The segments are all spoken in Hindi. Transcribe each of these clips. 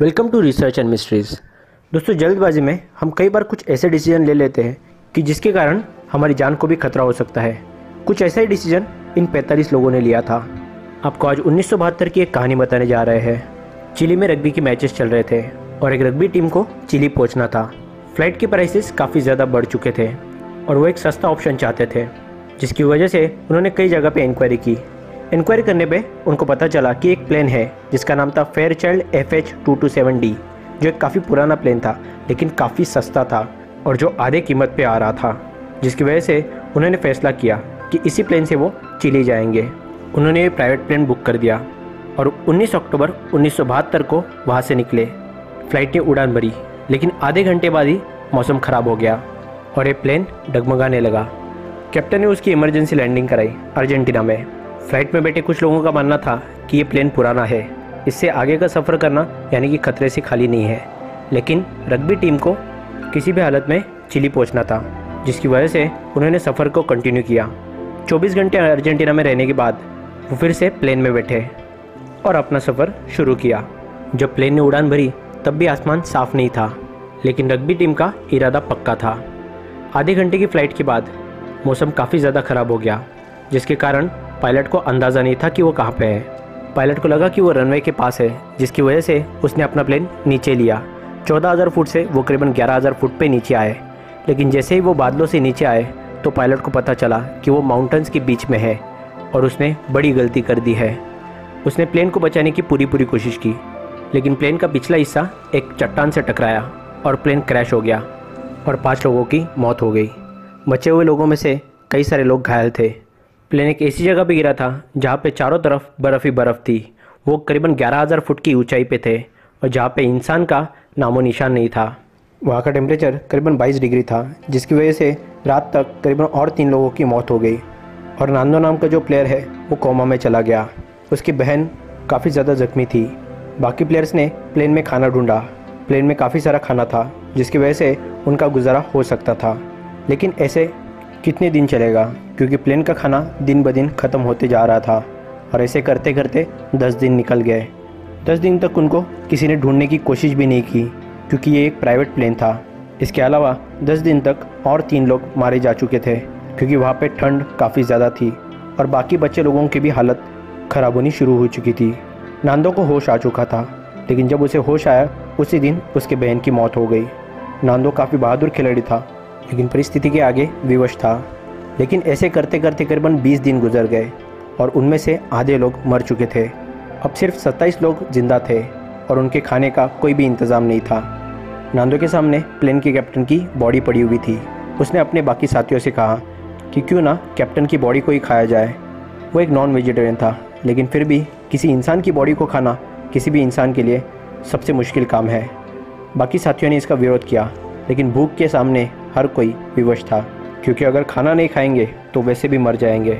Welcome to research and mysteries. दोस्तों, जल्दबाजी में हम कई बार कुछ ऐसे डिसीज़न ले लेते हैं कि जिसके कारण हमारी जान को भी खतरा हो सकता है। कुछ ऐसा ही डिसीज़न इन 45 लोगों ने लिया था। आपको आज उन्नीस सौ बहत्तर की एक कहानी बताने जा रहे हैं। चिली में रग्बी के मैचेस चल रहे थे और एक रग्बी टीम को चिली पहुँचना था। फ़्लाइट के प्राइसेस काफ़ी ज़्यादा बढ़ चुके थे और वो एक सस्ता ऑप्शन चाहते थे, जिसकी वजह से उन्होंने कई जगह पे इंक्वायरी की। इंक्वायरी करने पे उनको पता चला कि एक प्लेन है, जिसका नाम था Fairchild F H two two seven D जो एक काफ़ी पुराना प्लेन था, लेकिन काफ़ी सस्ता था और जो आधे कीमत पे आ रहा था, जिसकी वजह से उन्होंने फैसला किया कि इसी प्लेन से वो चिली जाएँगे। उन्होंने ये प्राइवेट प्लेन बुक कर दिया और 19 अक्टूबर उन्नीस सौ बहत्तर को वहाँ से निकले। फ़्लाइट ने उड़ान भरी, लेकिन आधे घंटे बाद ही मौसम ख़राब हो गया और ये प्लेन डगमगाने लगा। कैप्टन ने उसकी इमरजेंसी लैंडिंग कराई अर्जेंटीना में। फ़्लाइट में बैठे कुछ लोगों का मानना था कि ये प्लेन पुराना है। इससे आगे का सफ़र करना यानी कि खतरे से खाली नहीं है। लेकिन रग्बी टीम को किसी भी हालत में चिली पहुँचना था, जिसकी वजह से उन्होंने सफ़र को कंटिन्यू किया। 24 घंटे अर्जेंटीना में रहने के बाद वो फिर से प्लेन में बैठे और अपना सफ़र शुरू किया। जब प्लेन ने उड़ान भरी, तब भी आसमान साफ़ नहीं था, लेकिन रग्बी टीम का इरादा पक्का था। आधे घंटे की फ़्लाइट के बाद मौसम काफ़ी ज़्यादा ख़राब हो गया, जिसके कारण पायलट को अंदाज़ा नहीं था कि वो कहाँ पे है। पायलट को लगा कि वो रनवे के पास है, जिसकी वजह से उसने अपना प्लेन नीचे लिया। चौदह हज़ार फुट से वो करीबन ग्यारह हज़ार फुट पे नीचे आए। लेकिन जैसे ही वो बादलों से नीचे आए तो पायलट को पता चला कि वो माउंटेन्स के बीच में है, और उसने बड़ी गलती कर दी है। उसने प्लेन को बचाने की पूरी पूरी कोशिश की, लेकिन प्लेन का पिछला हिस्सा एक चट्टान से टकराया, और प्लेन क्रैश हो गया, और पाँच लोगों की मौत हो गई। बचे हुए लोगों में से कई सारे लोग घायल थे। प्लेन एक ऐसी जगह पर गिरा था, जहाँ पे चारों तरफ़ बर्फ़ ही बर्फ़ थी। वो करीबन ग्यारह हज़ार फुट की ऊंचाई पे थे और जहाँ पे इंसान का नामो निशान नहीं था। वहाँ का टेम्परेचर करीबन 22 डिग्री था, जिसकी वजह से रात तक करीबन और तीन लोगों की मौत हो गई और नांदो नाम का जो प्लेयर है, वो कोमा में चला गया। उसकी बहन काफ़ी ज़्यादा जख्मी थी। बाकी प्लेयर्स ने प्लेन में खाना ढूंढा। प्लेन में काफ़ी सारा खाना था, जिसकी वजह से उनका गुजारा हो सकता था। लेकिन ऐसे कितने दिन चलेगा? क्योंकि प्लेन का खाना दिन ब दिन ख़त्म होते जा रहा था और ऐसे करते करते दस दिन निकल गए। दस दिन तक उनको किसी ने ढूँढने की कोशिश भी नहीं की, क्योंकि ये एक प्राइवेट प्लेन था। इसके अलावा दस दिन तक और तीन लोग मारे जा चुके थे, क्योंकि वहाँ पे ठंड काफ़ी ज़्यादा थी और बाकी बच्चे लोगों की भी हालत ख़राब होनी शुरू हो चुकी थी। नांदो को होश आ चुका था, लेकिन जब उसे होश आया, उसी दिन उसके बहन की मौत हो गई। नांदो काफ़ी बहादुर खिलाड़ी था लेकिन परिस्थिति के आगे विवश था। लेकिन ऐसे करते करते करीबन 20 दिन गुजर गए और उनमें से आधे लोग मर चुके थे। अब सिर्फ़ 27 लोग ज़िंदा थे और उनके खाने का कोई भी इंतज़ाम नहीं था। नांदो के सामने प्लेन के कैप्टन की बॉडी पड़ी हुई थी। उसने अपने बाकी साथियों से कहा कि क्यों ना कैप्टन की बॉडी को ही खाया जाए। वो एक नॉन वेजिटेरियन था, लेकिन फिर भी किसी इंसान की बॉडी को खाना किसी भी इंसान के लिए सबसे मुश्किल काम है। बाकी साथियों ने इसका विरोध किया, लेकिन भूख के सामने हर कोई विवश था, क्योंकि अगर खाना नहीं खाएँगे तो वैसे भी मर जाएँगे।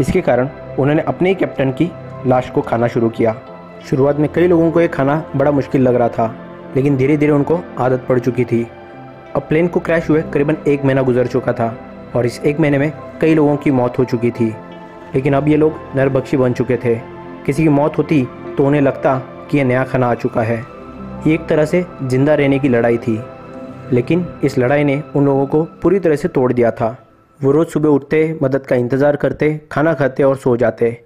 इसके कारण उन्होंने अपने ही कैप्टन की लाश को खाना शुरू किया। शुरुआत में कई लोगों को ये खाना बड़ा मुश्किल लग रहा था, लेकिन धीरे धीरे उनको आदत पड़ चुकी थी। अब प्लेन को क्रैश हुए करीबन एक महीना गुजर चुका था, और इस एक महीने में कई लोगों की मौत हो चुकी थी। लेकिन अब ये लोग नरबक्षी बन चुके थे। किसी की मौत होती तो उन्हें लगता कि यह नया खाना आ चुका है। ये एक तरह से ज़िंदा रहने की लड़ाई थी। लेकिन इस लड़ाई ने उन लोगों को पूरी तरह से तोड़ दिया था। वो रोज़ सुबह उठते, मदद का इंतज़ार करते, खाना खाते और सो जाते।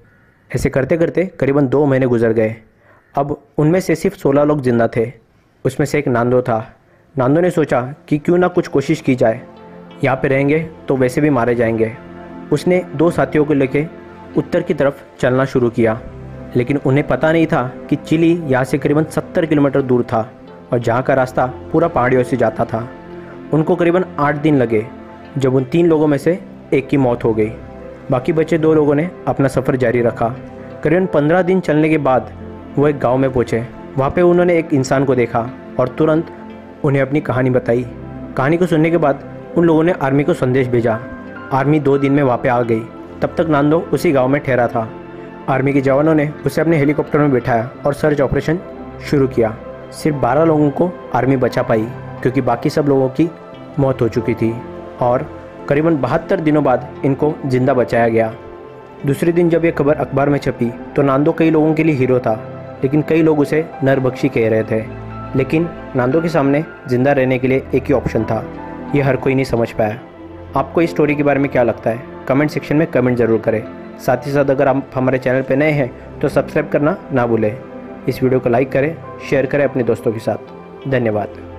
ऐसे करते करते करीबन दो महीने गुजर गए। अब उनमें से सिर्फ़ सोलह लोग ज़िंदा थे। उसमें से एक नांदो था। नांदो ने सोचा कि क्यों ना कुछ कोशिश की जाए। यहाँ पे रहेंगे तो वैसे भी मारे जाएँगे। उसने दो साथियों को लेके उत्तर की तरफ़ चलना शुरू किया। लेकिन उन्हें पता नहीं था कि चिली यहाँ से करीबन सत्तर किलोमीटर दूर था। और जहाँ का रास्ता पूरा पहाड़ियों से जाता था। उनको करीबन आठ दिन लगे, जब उन तीन लोगों में से एक की मौत हो गई। बाकी बचे दो लोगों ने अपना सफ़र जारी रखा। करीबन पंद्रह दिन चलने के बाद वो एक गाँव में पहुँचे। वहाँ पे उन्होंने एक इंसान को देखा और तुरंत उन्हें अपनी कहानी बताई। कहानी को सुनने के बाद उन लोगों ने आर्मी को संदेश भेजा। आर्मी दो दिन में वहाँ पे आ गई। तब तक नांदो उसी गाँव में ठहरा था। आर्मी के जवानों ने उसे अपने हेलीकॉप्टर में बिठाया और सर्च ऑपरेशन शुरू किया। सिर्फ़ 12 लोगों को आर्मी बचा पाई, क्योंकि बाकी सब लोगों की मौत हो चुकी थी और करीबन बहत्तर दिनों बाद इनको ज़िंदा बचाया गया। दूसरे दिन जब यह खबर अखबार में छपी तो नांदो कई लोगों के लिए हीरो था, लेकिन कई लोग उसे नरबख्शी कह रहे थे। लेकिन नांदो के सामने ज़िंदा रहने के लिए एक ही ऑप्शन था, ये हर कोई नहीं समझ पाया। आपको इस स्टोरी के बारे में क्या लगता है? कमेंट सेक्शन में कमेंट ज़रूर करें। साथ ही साथ अगर आप हमारे चैनल पर नए हैं तो सब्सक्राइब करना ना भूलें। इस वीडियो को लाइक करें शेयर करें अपने दोस्तों के साथ। धन्यवाद।